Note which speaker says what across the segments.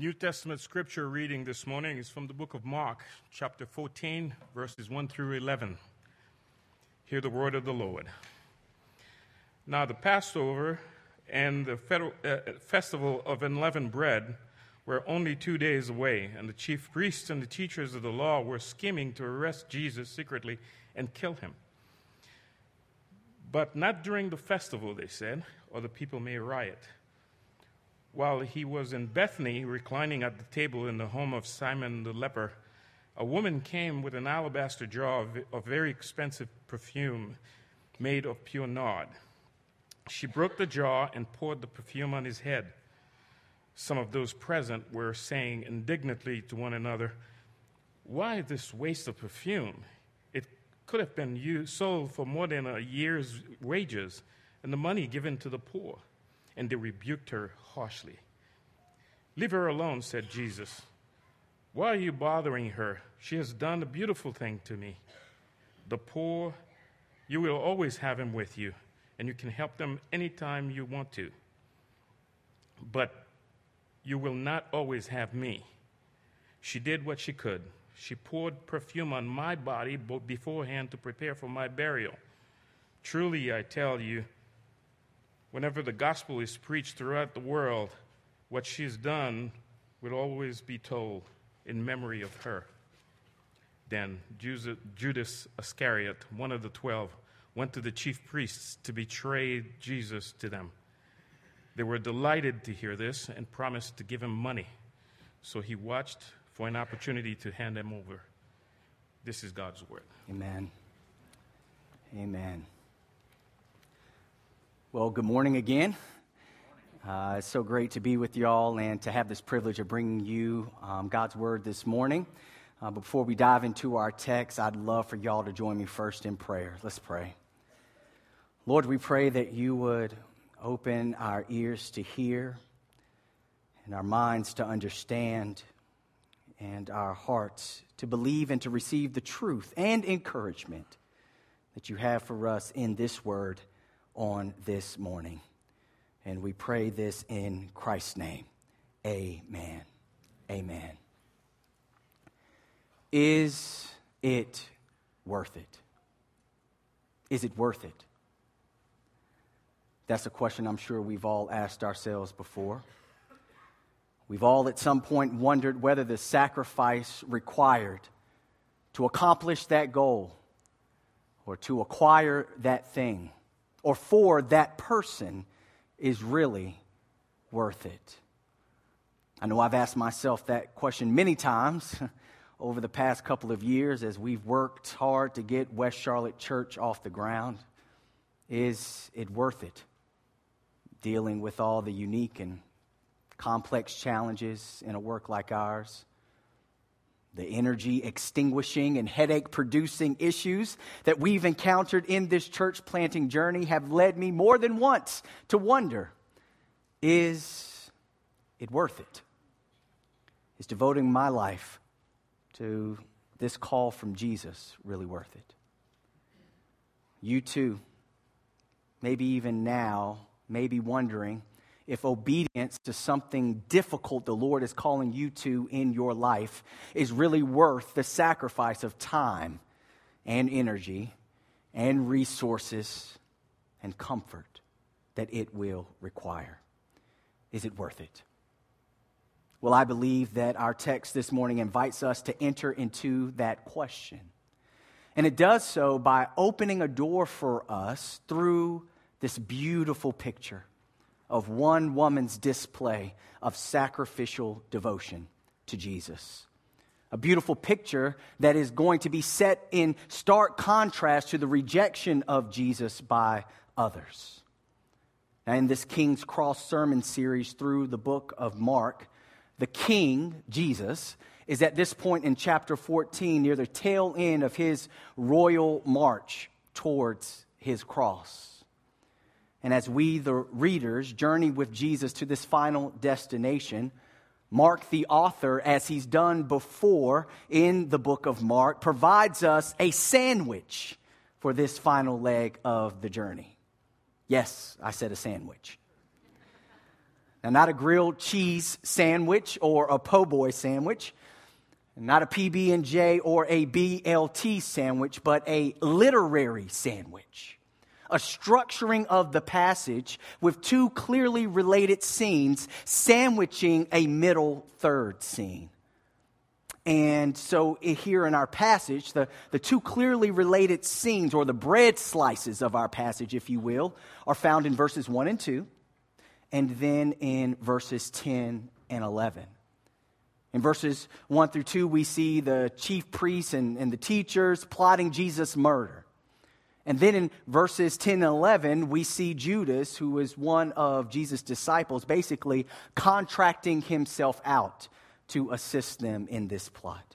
Speaker 1: New Testament scripture reading this morning is from the book of Mark, chapter 14, verses 1 through 11. Hear the word of the Lord. Now, the Passover and the federal, uh, festival of unleavened bread were only two days away, and the chief priests and the teachers of the law were scheming to arrest Jesus secretly and kill him. But not during the festival, they said, or the people may riot while he was in Bethany, reclining at the table in the home of Simon the leper, a woman came with an alabaster jar of, very expensive perfume made of pure nard. She broke the jar and poured the perfume on his head. Some of those present were saying indignantly to one another, Why this waste of perfume? It could have been used, sold for more than a year's wages and the money given to the poor and they rebuked her harshly. Leave her alone, said Jesus. Why are you bothering her? She has done a beautiful thing to me. The poor, you will always have them with you, and you can help them anytime you want to. But you will not always have me. She did what she could. She poured perfume on my body beforehand to prepare for my burial. Truly, I tell you, whenever the gospel is preached throughout the world, what she's done will always be told in memory of her. Then Judas Iscariot, one of the twelve, went to the chief priests to betray Jesus to them. They were delighted to hear this and promised to give him money. So he watched for an opportunity to hand him over. This is God's word.
Speaker 2: Amen. Amen. Well, good morning again. Uh, it's so great to be with y'all and to have this privilege of bringing you um, God's word this morning. Uh, before we dive into our text, I'd love for y'all to join me first in prayer. Let's pray. Lord, we pray that you would open our ears to hear and our minds to understand and our hearts to believe and to receive the truth and encouragement that you have for us in this word on this morning. And we pray this in Christ's name. Amen. Amen. Is it worth it? Is it worth it? That's a question I'm sure we've all asked ourselves before. We've all at some point wondered whether the sacrifice required to accomplish that goal or to acquire that thing or for that person is really worth it? I know I've asked myself that question many times over the past couple of years as we've worked hard to get West Charlotte Church off the ground. Is it worth it? Dealing with all the unique and complex challenges in a work like ours the energy extinguishing and headache producing issues that we've encountered in this church planting journey have led me more than once to wonder is it worth it? Is devoting my life to this call from Jesus really worth it? You too, maybe even now, may be wondering if obedience to something difficult the Lord is calling you to in your life is really worth the sacrifice of time and energy and resources and comfort that it will require. Is it worth it? Well, I believe that our text this morning invites us to enter into that question. And it does so by opening a door for us through this beautiful picture of one woman's display of sacrificial devotion to Jesus. A beautiful picture that is going to be set in stark contrast to the rejection of Jesus by others. Now, in this King's Cross sermon series through the book of Mark, the King, Jesus, is at this point in chapter 14 near the tail end of his royal march towards his cross. And as we, the readers, journey with Jesus to this final destination, Mark, the author, as he's done before in the book of Mark, provides us a sandwich for this final leg of the journey. Yes, I said a sandwich. Now, not a grilled cheese sandwich or a po' boy sandwich, not a PB&J or a BLT sandwich, but a literary sandwich. A structuring of the passage with two clearly related scenes sandwiching a middle third scene. And so, eh, here in our passage, the, the two clearly related scenes, or the bread slices of our passage, if you will, are found in verses 1 and 2, and then in verses 10 and 11. In verses 1 through 2, we see the chief priests and, and the teachers plotting Jesus' murder. And then in verses 10 and 11, we see Judas, who was one of Jesus' disciples, basically contracting himself out to assist them in this plot.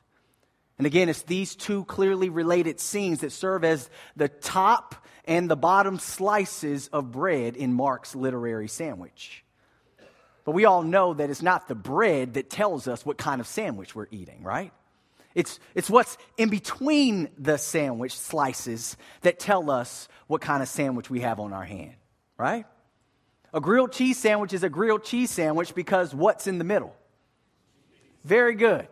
Speaker 2: And again, it's these two clearly related scenes that serve as the top and the bottom slices of bread in Mark's literary sandwich. But we all know that it's not the bread that tells us what kind of sandwich we're eating, right? It's, it's what's in between the sandwich slices that tell us what kind of sandwich we have on our hand, right? A grilled cheese sandwich is a grilled cheese sandwich because what's in the middle? Very good.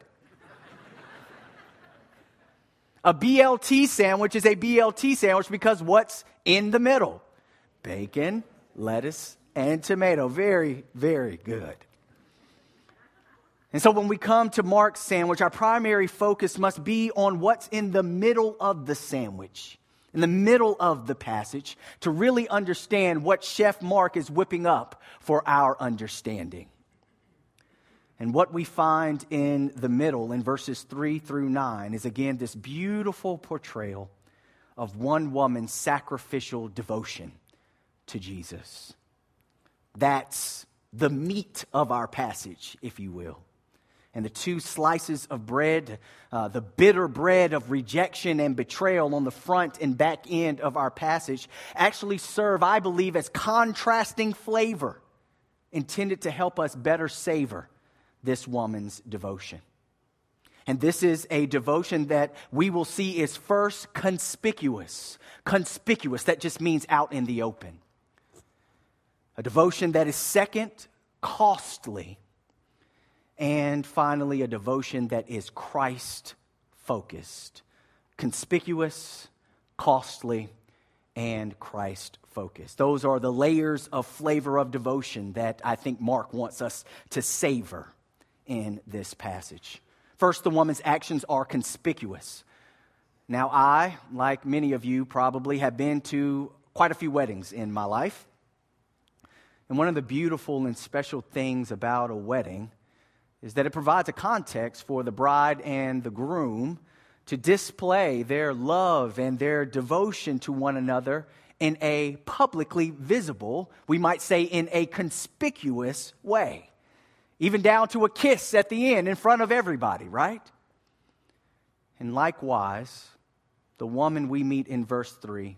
Speaker 2: A BLT sandwich is a BLT sandwich because what's in the middle? Bacon, lettuce, and tomato. Very, very good. And so when we come to Mark's sandwich, our primary focus must be on what's in the middle of the sandwich, in the middle of the passage, to really understand what Chef Mark is whipping up for our understanding. And what we find in the middle, in verses 3 through 9, is again this beautiful portrayal of one woman's sacrificial devotion to Jesus. That's the meat of our passage, if you will. And the two slices of bread, uh, the bitter bread of rejection and betrayal on the front and back end of our passage, actually serve, I believe, as contrasting flavor intended to help us better savor this woman's devotion. And this is a devotion that we will see is first conspicuous. Conspicuous, that just means out in the open. A devotion that is second, costly. And finally, a devotion that is Christ focused. Conspicuous, costly, and Christ focused. Those are the layers of flavor of devotion that I think Mark wants us to savor in this passage. First, the woman's actions are conspicuous. Now, I, like many of you, probably have been to quite a few weddings in my life. And one of the beautiful and special things about a wedding is that it provides a context for the bride and the groom to display their love and their devotion to one another in a publicly visible, we might say in a conspicuous way even down to a kiss at the end in front of everybody, right? And likewise, the woman we meet in verse 3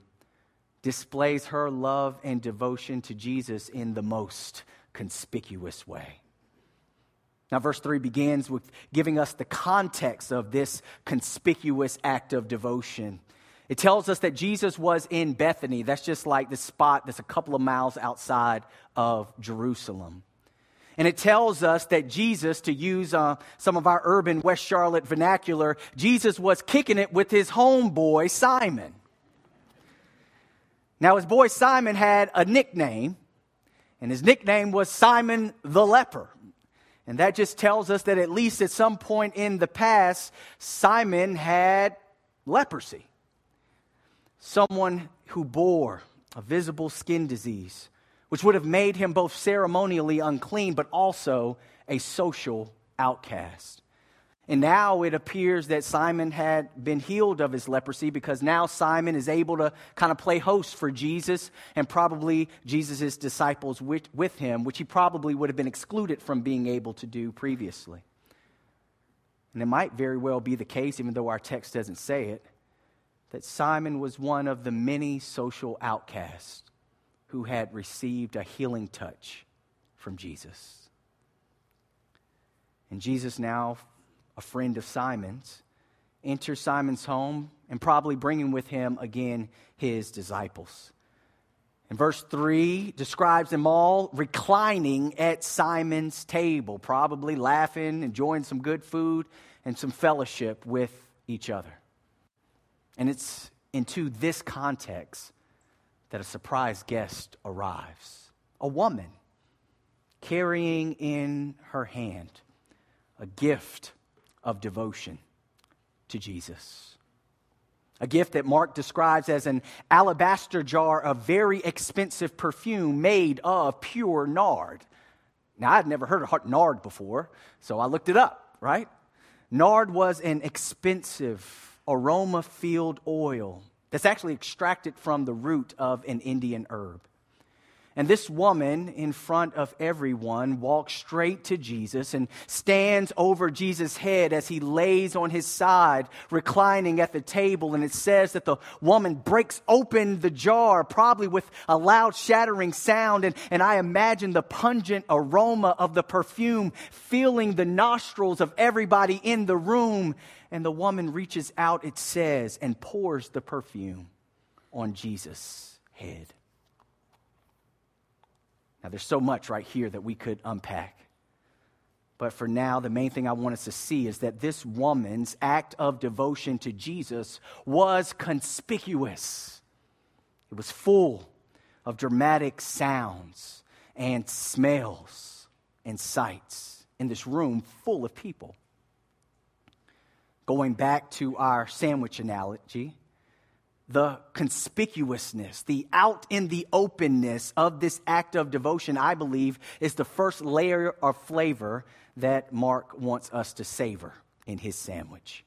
Speaker 2: displays her love and devotion to Jesus in the most conspicuous way. Now, verse 3 begins with giving us the context of this conspicuous act of devotion. It tells us that Jesus was in Bethany. That's just like the spot that's a couple of miles outside of Jerusalem. And it tells us that Jesus, to use uh, some of our urban West Charlotte vernacular, Jesus was kicking it with his homeboy, Simon. Now, his boy Simon had a nickname, and his nickname was Simon the Leper. And that just tells us that at least at some point in the past, Simon had leprosy. Someone who bore a visible skin disease which would have made him both ceremonially unclean but also a social outcast. And now it appears that Simon had been healed of his leprosy because now Simon is able to kind of play host for Jesus and probably Jesus' disciples with, with him, which he probably would have been excluded from being able to do previously. And it might very well be the case, even though our text doesn't say it, that Simon was one of the many social outcasts who had received a healing touch from Jesus. And Jesus, now a friend of Simon's, enters Simon's home and probably bringing with him again his disciples. And verse 3 describes them all reclining at Simon's table, probably laughing, enjoying some good food and some fellowship with each other. And it's into this context that a surprise guest arrives a woman carrying in her hand a gift of devotion to Jesus. A gift that Mark describes as an alabaster jar of very expensive perfume made of pure nard. Now, I'd never heard of nard before, so I looked it up, right? Nard was an expensive aroma filled oil that's actually extracted from the root of an Indian herb. And this woman, in front of everyone, walks straight to Jesus and stands over Jesus' head as he lays on his side, reclining at the table. And it says that the woman breaks open the jar, probably with a loud shattering sound. And, and I imagine the pungent aroma of the perfume filling the nostrils of everybody in the room. And the woman reaches out, it says, and pours the perfume on Jesus' head. Now, there's so much right here that we could unpack. But for now, the main thing I want us to see is that this woman's act of devotion to Jesus was conspicuous. It was full of dramatic sounds and smells and sights in this room full of people. Going back to our sandwich analogy, the conspicuousness, the out in the openness of this act of devotion, I believe, is the first layer of flavor that Mark wants us to savor in his sandwich.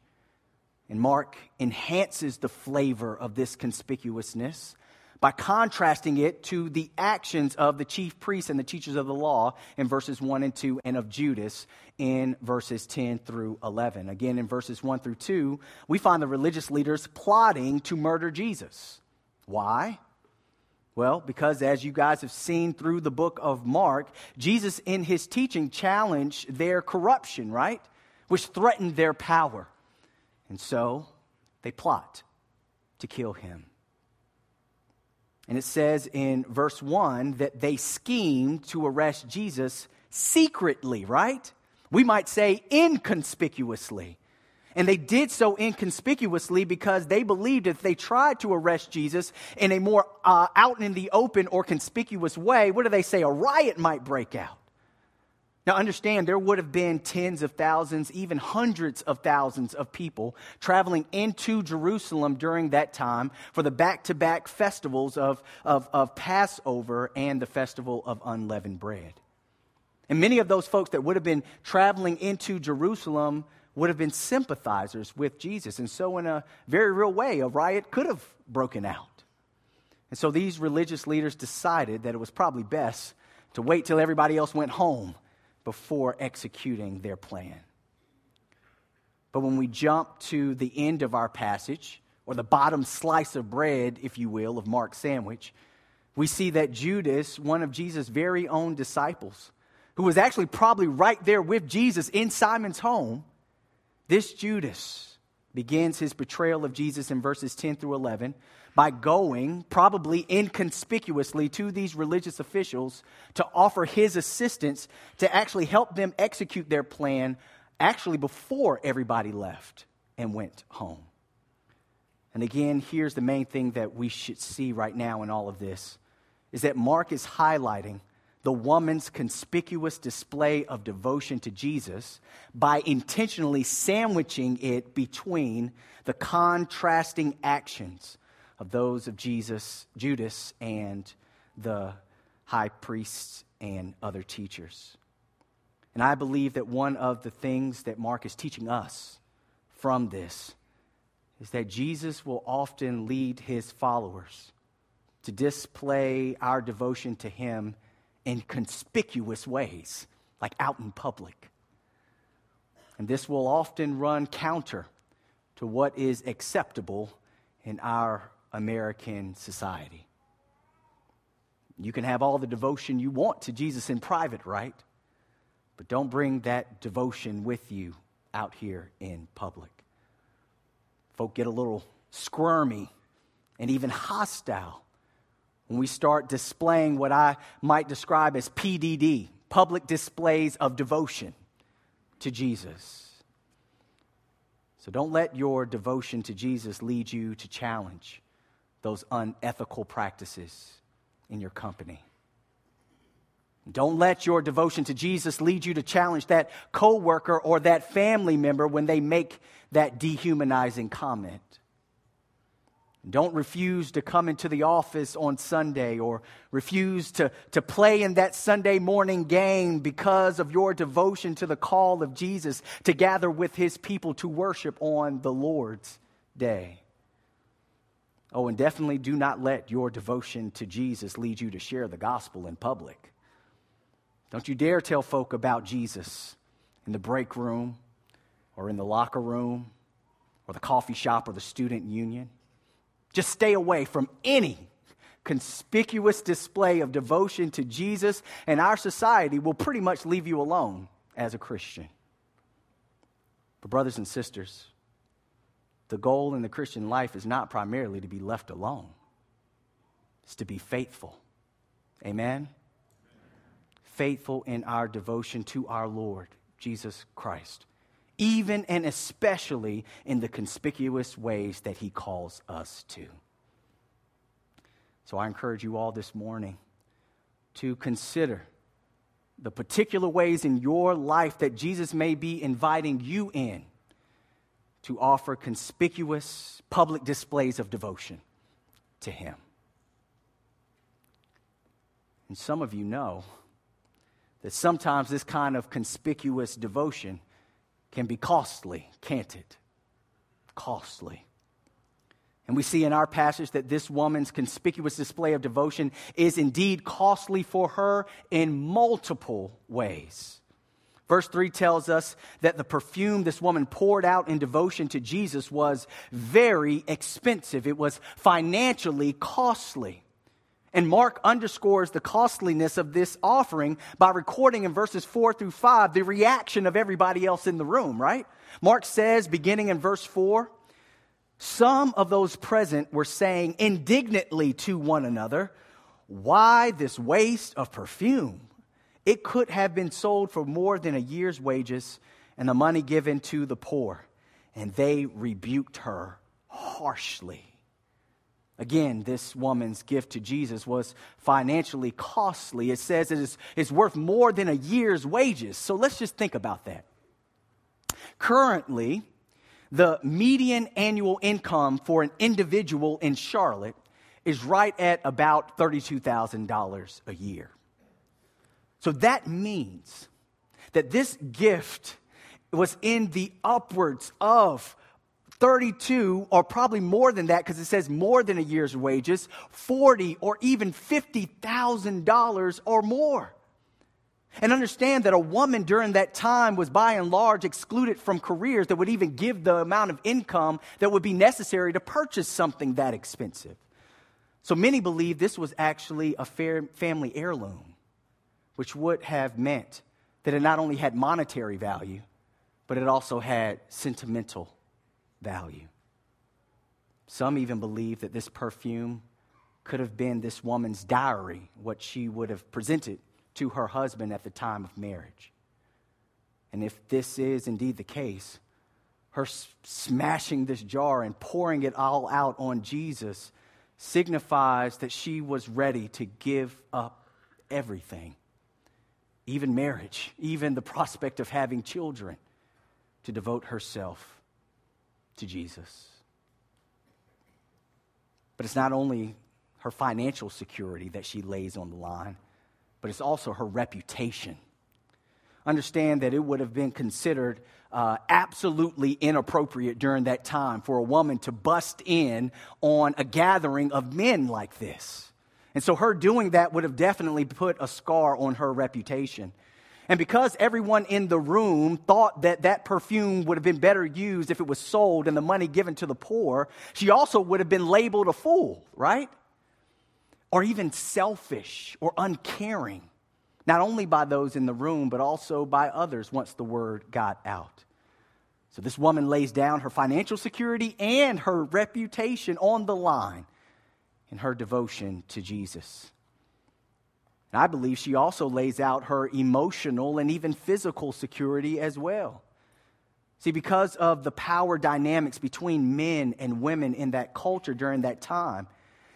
Speaker 2: And Mark enhances the flavor of this conspicuousness by contrasting it to the actions of the chief priests and the teachers of the law in verses 1 and 2, and of Judas in verses 10 through 11. Again, in verses 1 through 2, we find the religious leaders plotting to murder Jesus. Why? Well, because as you guys have seen through the book of Mark, Jesus in his teaching challenged their corruption, right? Which threatened their power. And so they plot to kill him. And it says in verse 1 that they schemed to arrest Jesus secretly, right? We might say inconspicuously. And they did so inconspicuously because they believed if they tried to arrest Jesus in a more uh, out in the open or conspicuous way, what do they say? A riot might break out. Now, understand, there would have been tens of thousands, even hundreds of thousands of people traveling into Jerusalem during that time for the back to back festivals of, of, of, Passover and the festival of unleavened bread. And many of those folks that would have been traveling into Jerusalem would have been sympathizers with Jesus. And so, in a very real way, a riot could have broken out. And so, these religious leaders decided that it was probably best to wait till everybody else went home before executing their plan. But when we jump to the end of our passage, or the bottom slice of bread, if you will, of Mark's sandwich, we see that Judas, one of Jesus' very own disciples, who was actually probably right there with Jesus in Simon's home, this Judas begins his betrayal of Jesus in verses 10 through 11 by going, probably inconspicuously, to these religious officials to offer his assistance to actually help them execute their plan, actually before everybody left and went home. And again, here's the main thing that we should see right now in all of this is that Mark is highlighting the woman's conspicuous display of devotion to Jesus by intentionally sandwiching it between the contrasting actions of those of Jesus, Judas, and the high priests and other teachers. And I believe that one of the things that Mark is teaching us from this is that Jesus will often lead his followers to display our devotion to him in conspicuous ways, like out in public. And this will often run counter to what is acceptable in our American society. You can have all the devotion you want to Jesus in private, right? But don't bring that devotion with you out here in public. Folk get a little squirmy and even hostile when we start displaying what I might describe as PDD, public displays of devotion to Jesus. So don't let your devotion to Jesus lead you to challenge those unethical practices in your company. Don't let your devotion to Jesus lead you to challenge that coworker or that family member when they make that dehumanizing comment. Don't refuse to come into the office on Sunday or refuse to, to play in that Sunday morning game because of your devotion to the call of Jesus to gather with his people to worship on the Lord's day. Oh, and definitely do not let your devotion to Jesus lead you to share the gospel in public. Don't you dare tell folk about Jesus in the break room or in the locker room or the coffee shop or the student union. Just stay away from any conspicuous display of devotion to Jesus, and our society will pretty much leave you alone as a Christian. But, brothers and sisters, the goal in the Christian life is not primarily to be left alone, it's to be faithful. Amen? Faithful in our devotion to our Lord, Jesus Christ even and especially in the conspicuous ways that he calls us to. So I encourage you all this morning to consider the particular ways in your life that Jesus may be inviting you in to offer conspicuous public displays of devotion to him. And some of you know that sometimes this kind of conspicuous devotion can be costly, can't it? Costly. And we see in our passage that this woman's conspicuous display of devotion is indeed costly for her in multiple ways. Verse 3 tells us that the perfume this woman poured out in devotion to Jesus was very expensive, it was financially costly. And Mark underscores the costliness of this offering by recording in verses 4 through 5 the reaction of everybody else in the room, right? Mark says, beginning in verse 4, some of those present were saying indignantly to one another, Why this waste of perfume? It could have been sold for more than a year's wages and the money given to the poor. And they rebuked her harshly. Again, this woman's gift to Jesus was financially costly. It says it is, it's worth more than a year's wages. So let's just think about that. Currently, the median annual income for an individual in Charlotte is right at about $32,000 a year. So that means that this gift was in the upwards of 32 or probably more than that because it says more than a year's wages 40 or even $50,000 or more. And understand that a woman during that time was by and large excluded from careers that would even give the amount of income that would be necessary to purchase something that expensive. So many believe this was actually a family heirloom which would have meant that it not only had monetary value but it also had sentimental value. Some even believe that this perfume could have been this woman's diary, what she would have presented to her husband at the time of marriage. And if this is indeed the case, her smashing this jar and pouring it all out on Jesus signifies that she was ready to give up everything, even marriage, even the prospect of having children, to devote herself to Jesus. But it's not only her financial security that she lays on the line, but it's also her reputation. Understand that it would have been considered uh, absolutely inappropriate during that time for a woman to bust in on a gathering of men like this. And so her doing that would have definitely put a scar on her reputation. And because everyone in the room thought that that perfume would have been better used if it was sold and the money given to the poor, she also would have been labeled a fool, right? Or even selfish or uncaring, not only by those in the room, but also by others once the word got out. So this woman lays down her financial security and her reputation on the line in her devotion to Jesus. And I believe she also lays out her emotional and even physical security as well. See, because of the power dynamics between men and women in that culture during that time,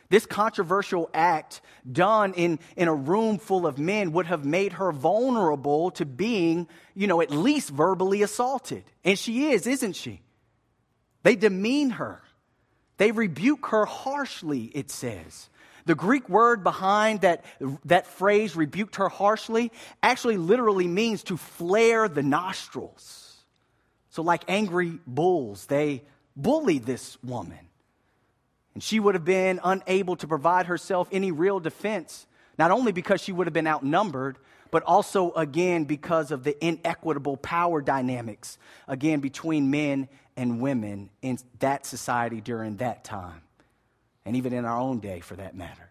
Speaker 2: this controversial act done in, in a room full of men would have made her vulnerable to being, you know, at least verbally assaulted. And she is, isn't she? They demean her, they rebuke her harshly, it says. The Greek word behind that, that phrase, rebuked her harshly, actually literally means to flare the nostrils. So, like angry bulls, they bullied this woman. And she would have been unable to provide herself any real defense, not only because she would have been outnumbered, but also, again, because of the inequitable power dynamics, again, between men and women in that society during that time, and even in our own day for that matter.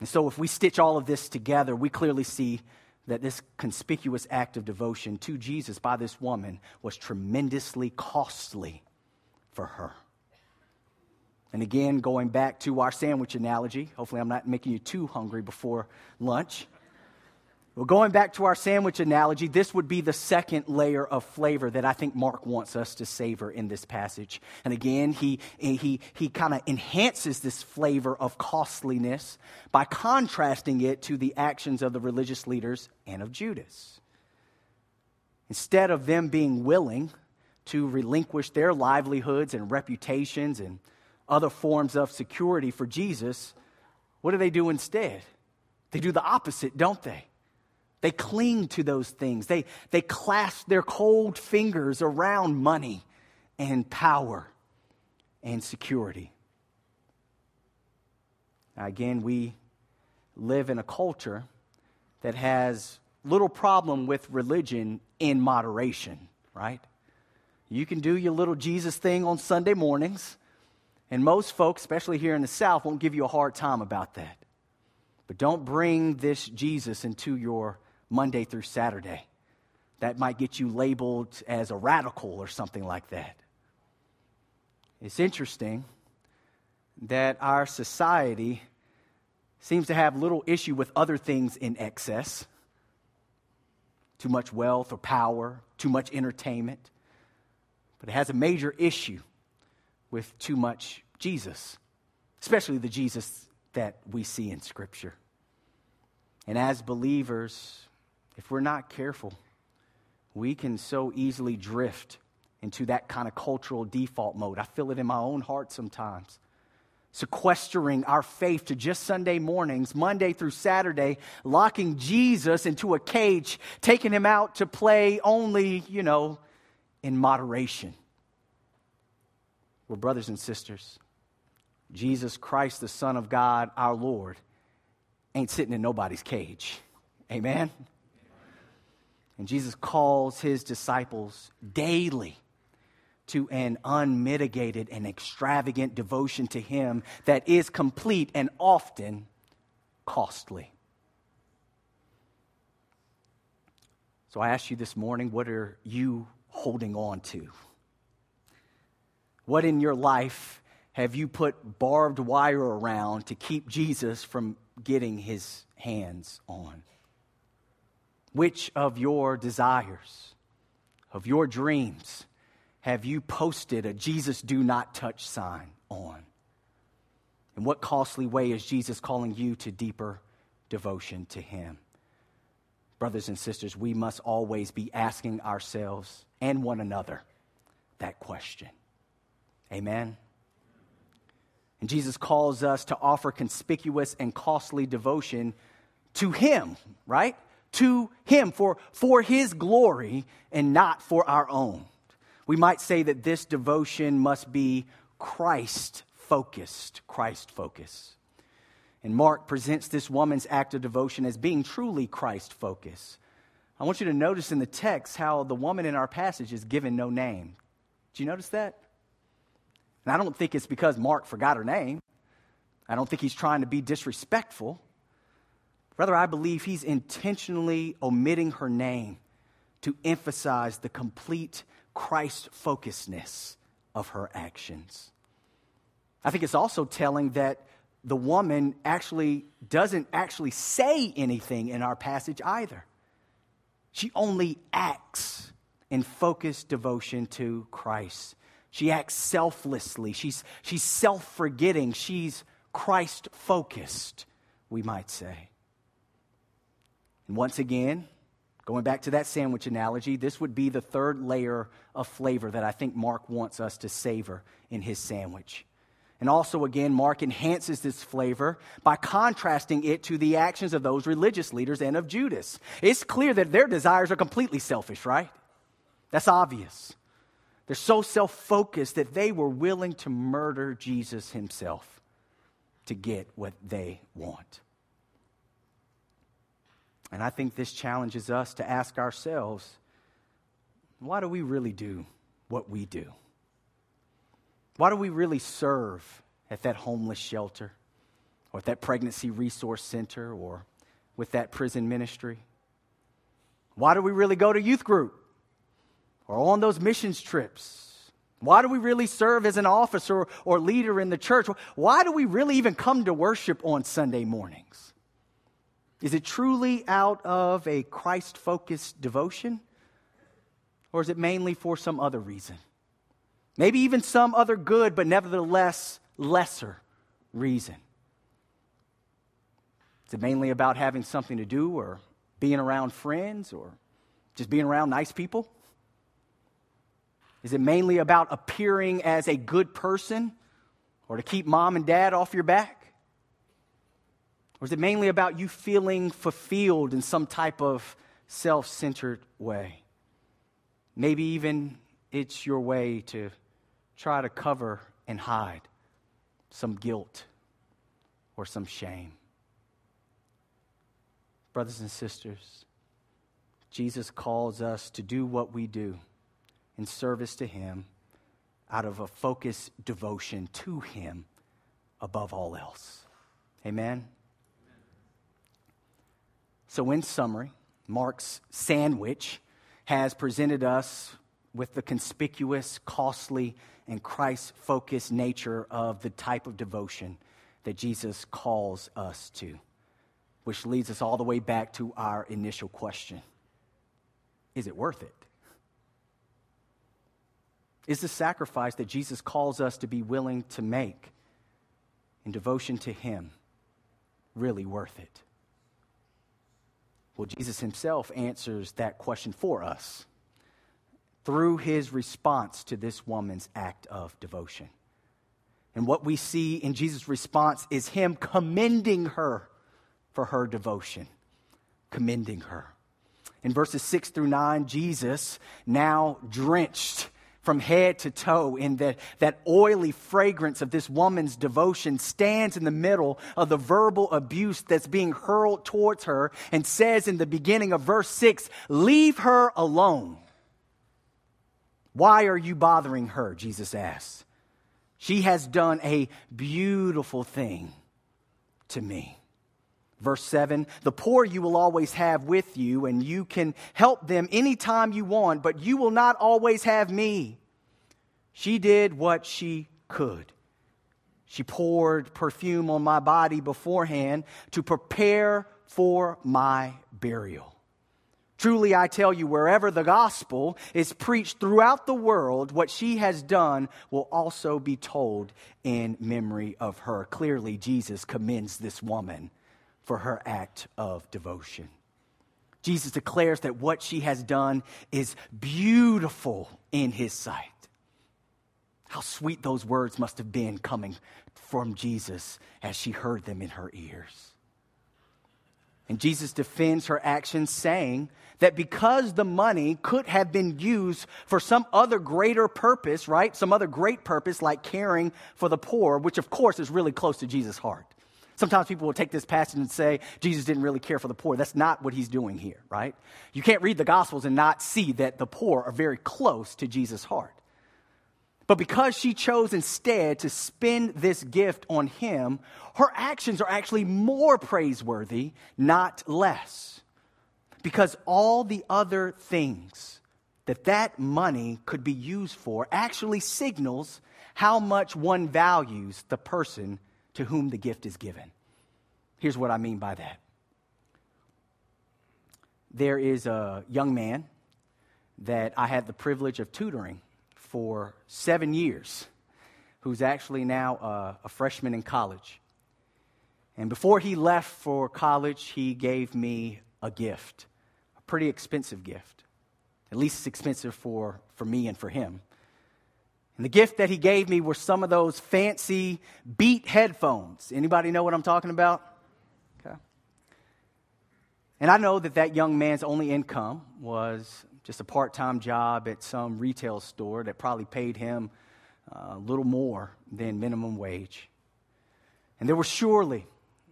Speaker 2: And so, if we stitch all of this together, we clearly see that this conspicuous act of devotion to Jesus by this woman was tremendously costly for her. And again, going back to our sandwich analogy, hopefully I'm not making you too hungry before lunch. Well, going back to our sandwich analogy, this would be the second layer of flavor that I think Mark wants us to savor in this passage. And again, he, he, he kind of enhances this flavor of costliness by contrasting it to the actions of the religious leaders and of Judas. Instead of them being willing to relinquish their livelihoods and reputations and other forms of security for Jesus, what do they do instead? They do the opposite, don't they? They cling to those things. They, they clasp their cold fingers around money and power and security. Again, we live in a culture that has little problem with religion in moderation, right? You can do your little Jesus thing on Sunday mornings, and most folks, especially here in the South, won't give you a hard time about that. But don't bring this Jesus into your Monday through Saturday. That might get you labeled as a radical or something like that. It's interesting that our society seems to have little issue with other things in excess too much wealth or power, too much entertainment, but it has a major issue with too much Jesus, especially the Jesus that we see in Scripture. And as believers, if we're not careful, we can so easily drift into that kind of cultural default mode. I feel it in my own heart sometimes. Sequestering our faith to just Sunday mornings, Monday through Saturday, locking Jesus into a cage, taking him out to play only, you know, in moderation. Well, brothers and sisters, Jesus Christ, the Son of God, our Lord, ain't sitting in nobody's cage. Amen? And Jesus calls his disciples daily to an unmitigated and extravagant devotion to him that is complete and often costly. So I ask you this morning what are you holding on to? What in your life have you put barbed wire around to keep Jesus from getting his hands on? Which of your desires, of your dreams, have you posted a Jesus do not touch sign on? In what costly way is Jesus calling you to deeper devotion to Him? Brothers and sisters, we must always be asking ourselves and one another that question. Amen. And Jesus calls us to offer conspicuous and costly devotion to Him, right? To Him for, for His glory and not for our own. We might say that this devotion must be Christ focused, Christ focused. And Mark presents this woman's act of devotion as being truly Christ focused. I want you to notice in the text how the woman in our passage is given no name. Do you notice that? And I don't think it's because Mark forgot her name. I don't think he's trying to be disrespectful. Rather, I believe he's intentionally omitting her name to emphasize the complete Christ focusedness of her actions. I think it's also telling that the woman actually doesn't actually say anything in our passage either. She only acts in focused devotion to Christ. She acts selflessly. She's, she's self forgetting. She's Christ focused, we might say. And once again, going back to that sandwich analogy, this would be the third layer of flavor that I think Mark wants us to savor in his sandwich. And also, again, Mark enhances this flavor by contrasting it to the actions of those religious leaders and of Judas. It's clear that their desires are completely selfish, right? That's obvious. They're so self focused that they were willing to murder Jesus himself to get what they want. And I think this challenges us to ask ourselves why do we really do what we do? Why do we really serve at that homeless shelter or at that pregnancy resource center or with that prison ministry? Why do we really go to youth group or on those missions trips? Why do we really serve as an officer or leader in the church? Why do we really even come to worship on Sunday mornings? Is it truly out of a Christ focused devotion? Or is it mainly for some other reason? Maybe even some other good, but nevertheless lesser reason. Is it mainly about having something to do or being around friends or just being around nice people? Is it mainly about appearing as a good person or to keep mom and dad off your back? Or is it mainly about you feeling fulfilled in some type of self centered way? Maybe even it's your way to try to cover and hide some guilt or some shame. Brothers and sisters, Jesus calls us to do what we do in service to Him out of a focused devotion to Him above all else. Amen? So, in summary, Mark's sandwich has presented us with the conspicuous, costly, and Christ focused nature of the type of devotion that Jesus calls us to, which leads us all the way back to our initial question Is it worth it? Is the sacrifice that Jesus calls us to be willing to make in devotion to Him really worth it? Well, Jesus Himself answers that question for us through his response to this woman's act of devotion. And what we see in Jesus' response is him commending her for her devotion, commending her. In verses 6 through 9, Jesus, now drenched from head to toe in that, that oily fragrance of this woman's devotion, stands in the middle of the verbal abuse that's being hurled towards her and says in the beginning of verse 6 Leave her alone. Why are you bothering her? Jesus asks. She has done a beautiful thing to me. Verse 7 The poor you will always have with you, and you can help them anytime you want, but you will not always have me. She did what she could. She poured perfume on my body beforehand to prepare for my burial. Truly, I tell you, wherever the gospel is preached throughout the world, what she has done will also be told in memory of her. Clearly, Jesus commends this woman for her act of devotion. Jesus declares that what she has done is beautiful in his sight. How sweet those words must have been coming from Jesus as she heard them in her ears. And Jesus defends her actions, saying that because the money could have been used for some other greater purpose, right? Some other great purpose like caring for the poor, which of course is really close to Jesus' heart. Sometimes people will take this passage and say Jesus didn't really care for the poor. That's not what he's doing here, right? You can't read the Gospels and not see that the poor are very close to Jesus' heart. But because she chose instead to spend this gift on him, her actions are actually more praiseworthy, not less because all the other things that that money could be used for actually signals how much one values the person to whom the gift is given. Here's what I mean by that there is a young man that I had the privilege of tutoring for seven years who's actually now a, a freshman in college. And before he left for college, he gave me a gift, a pretty expensive gift. At least it's expensive for, for me and for him. And the gift that he gave me were some of those fancy beat headphones. Anybody know what I'm talking about? Okay. And I know that that young man's only income was just a part time job at some retail store that probably paid him uh, a little more than minimum wage. And there were surely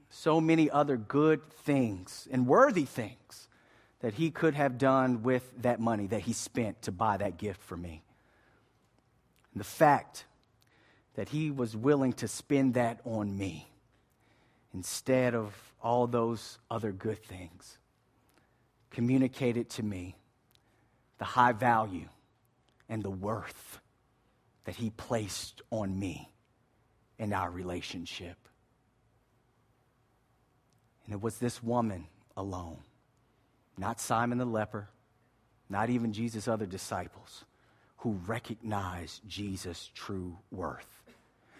Speaker 2: so many other good things and worthy things that he could have done with that money that he spent to buy that gift for me. And the fact that he was willing to spend that on me instead of all those other good things communicated to me the high value and the worth that He placed on me in our relationship. And it was this woman alone, not Simon the leper, not even Jesus' other disciples, who recognized Jesus' true worth.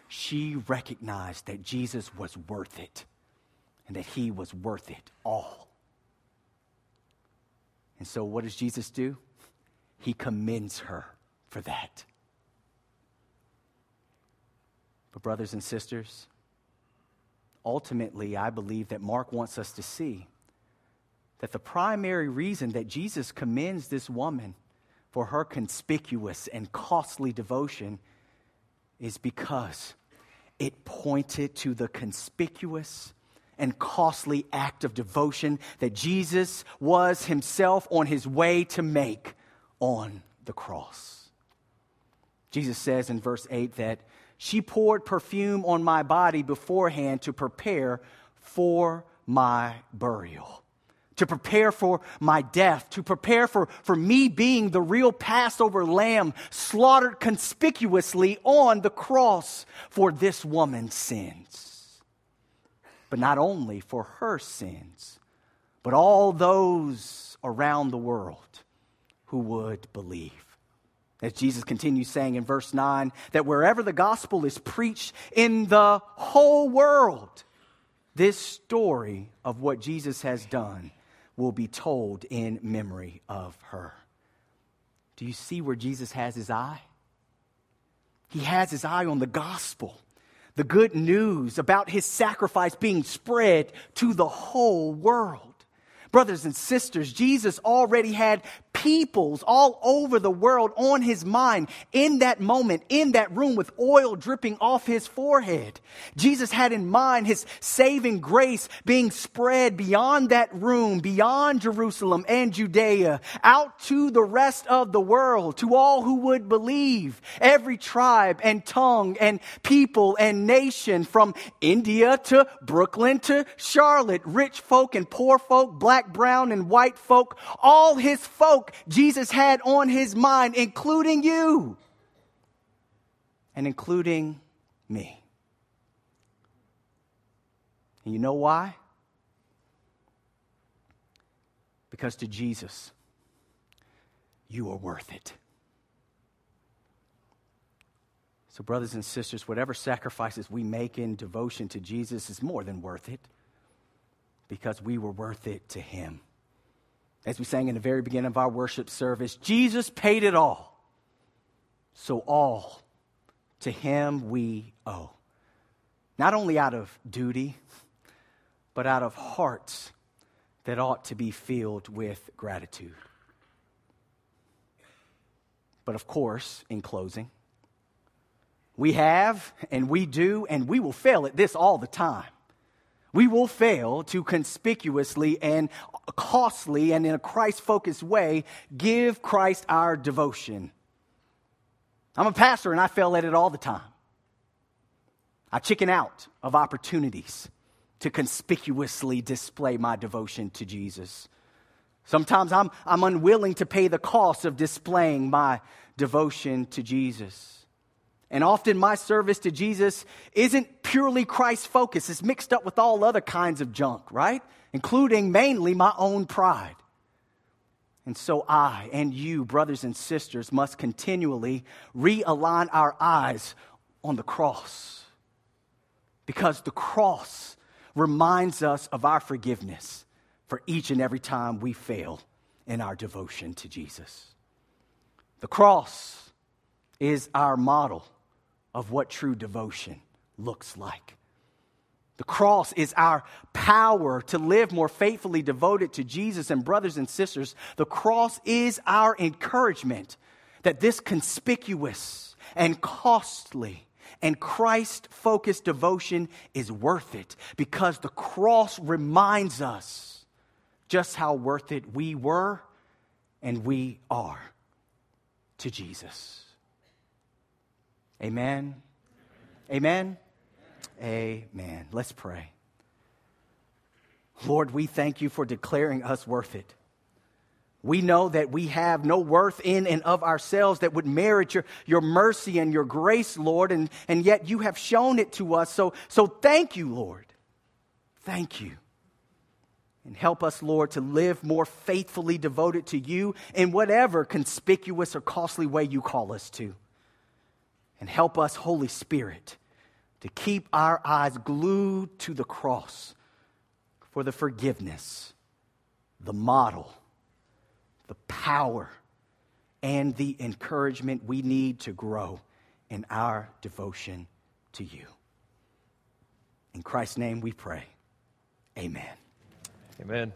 Speaker 2: She recognized that Jesus was worth it and that he was worth it all. And so, what does Jesus do? He commends her for that. But, brothers and sisters, ultimately, I believe that Mark wants us to see that the primary reason that Jesus commends this woman for her conspicuous and costly devotion is because it pointed to the conspicuous and costly act of devotion that Jesus was himself on his way to make on the cross. Jesus says in verse 8 that she poured perfume on my body beforehand to prepare for my burial, to prepare for my death, to prepare for, for me being the real Passover lamb slaughtered conspicuously on the cross for this woman's sins. But not only for her sins, but all those around the world who would believe. As Jesus continues saying in verse 9, that wherever the gospel is preached in the whole world, this story of what Jesus has done will be told in memory of her. Do you see where Jesus has his eye? He has his eye on the gospel, the good news about his sacrifice being spread to the whole world. Brothers and sisters, Jesus already had peoples all over the world on his mind in that moment, in that room with oil dripping off his forehead. Jesus had in mind his saving grace being spread beyond that room, beyond Jerusalem and Judea, out to the rest of the world, to all who would believe, every tribe and tongue and people and nation from India to Brooklyn to Charlotte, rich folk and poor folk, black, brown, and white folk, all his folk Jesus had on his mind, including you and including me. And you know why? Because to Jesus, you are worth it. So, brothers and sisters, whatever sacrifices we make in devotion to Jesus is more than worth it because we were worth it to Him as we sang in the very beginning of our worship service, Jesus paid it all. So all to him we owe. Not only out of duty, but out of hearts that ought to be filled with gratitude. But of course, in closing, we have and we do and we will fail at this all the time. We will fail to conspicuously and costly and in a Christ focused way give Christ our devotion. I'm a pastor and I fail at it all the time. I chicken out of opportunities to conspicuously display my devotion to Jesus. Sometimes I'm, I'm unwilling to pay the cost of displaying my devotion to Jesus. And often my service to Jesus isn't purely Christ focused, it's mixed up with all other kinds of junk, right? Including mainly my own pride. And so I and you, brothers and sisters, must continually realign our eyes on the cross. Because the cross reminds us of our forgiveness for each and every time we fail in our devotion to Jesus. The cross is our model of what true devotion looks like. The cross is our power to live more faithfully devoted to Jesus. And, brothers and sisters, the cross is our encouragement that this conspicuous and costly and Christ focused devotion is worth it because the cross reminds us just how worth it we were and we are to Jesus. Amen. Amen. Amen. Let's pray. Lord, we thank you for declaring us worth it. We know that we have no worth in and of ourselves that would merit your, your mercy and your grace, Lord, and, and yet you have shown it to us. So, so thank you, Lord. Thank you. And help us, Lord, to live more faithfully devoted to you in whatever conspicuous or costly way you call us to. And help us, Holy Spirit, to keep our eyes glued to the cross for the forgiveness, the model, the power, and the encouragement we need to grow in our devotion to you. In Christ's name we pray. Amen.
Speaker 3: Amen.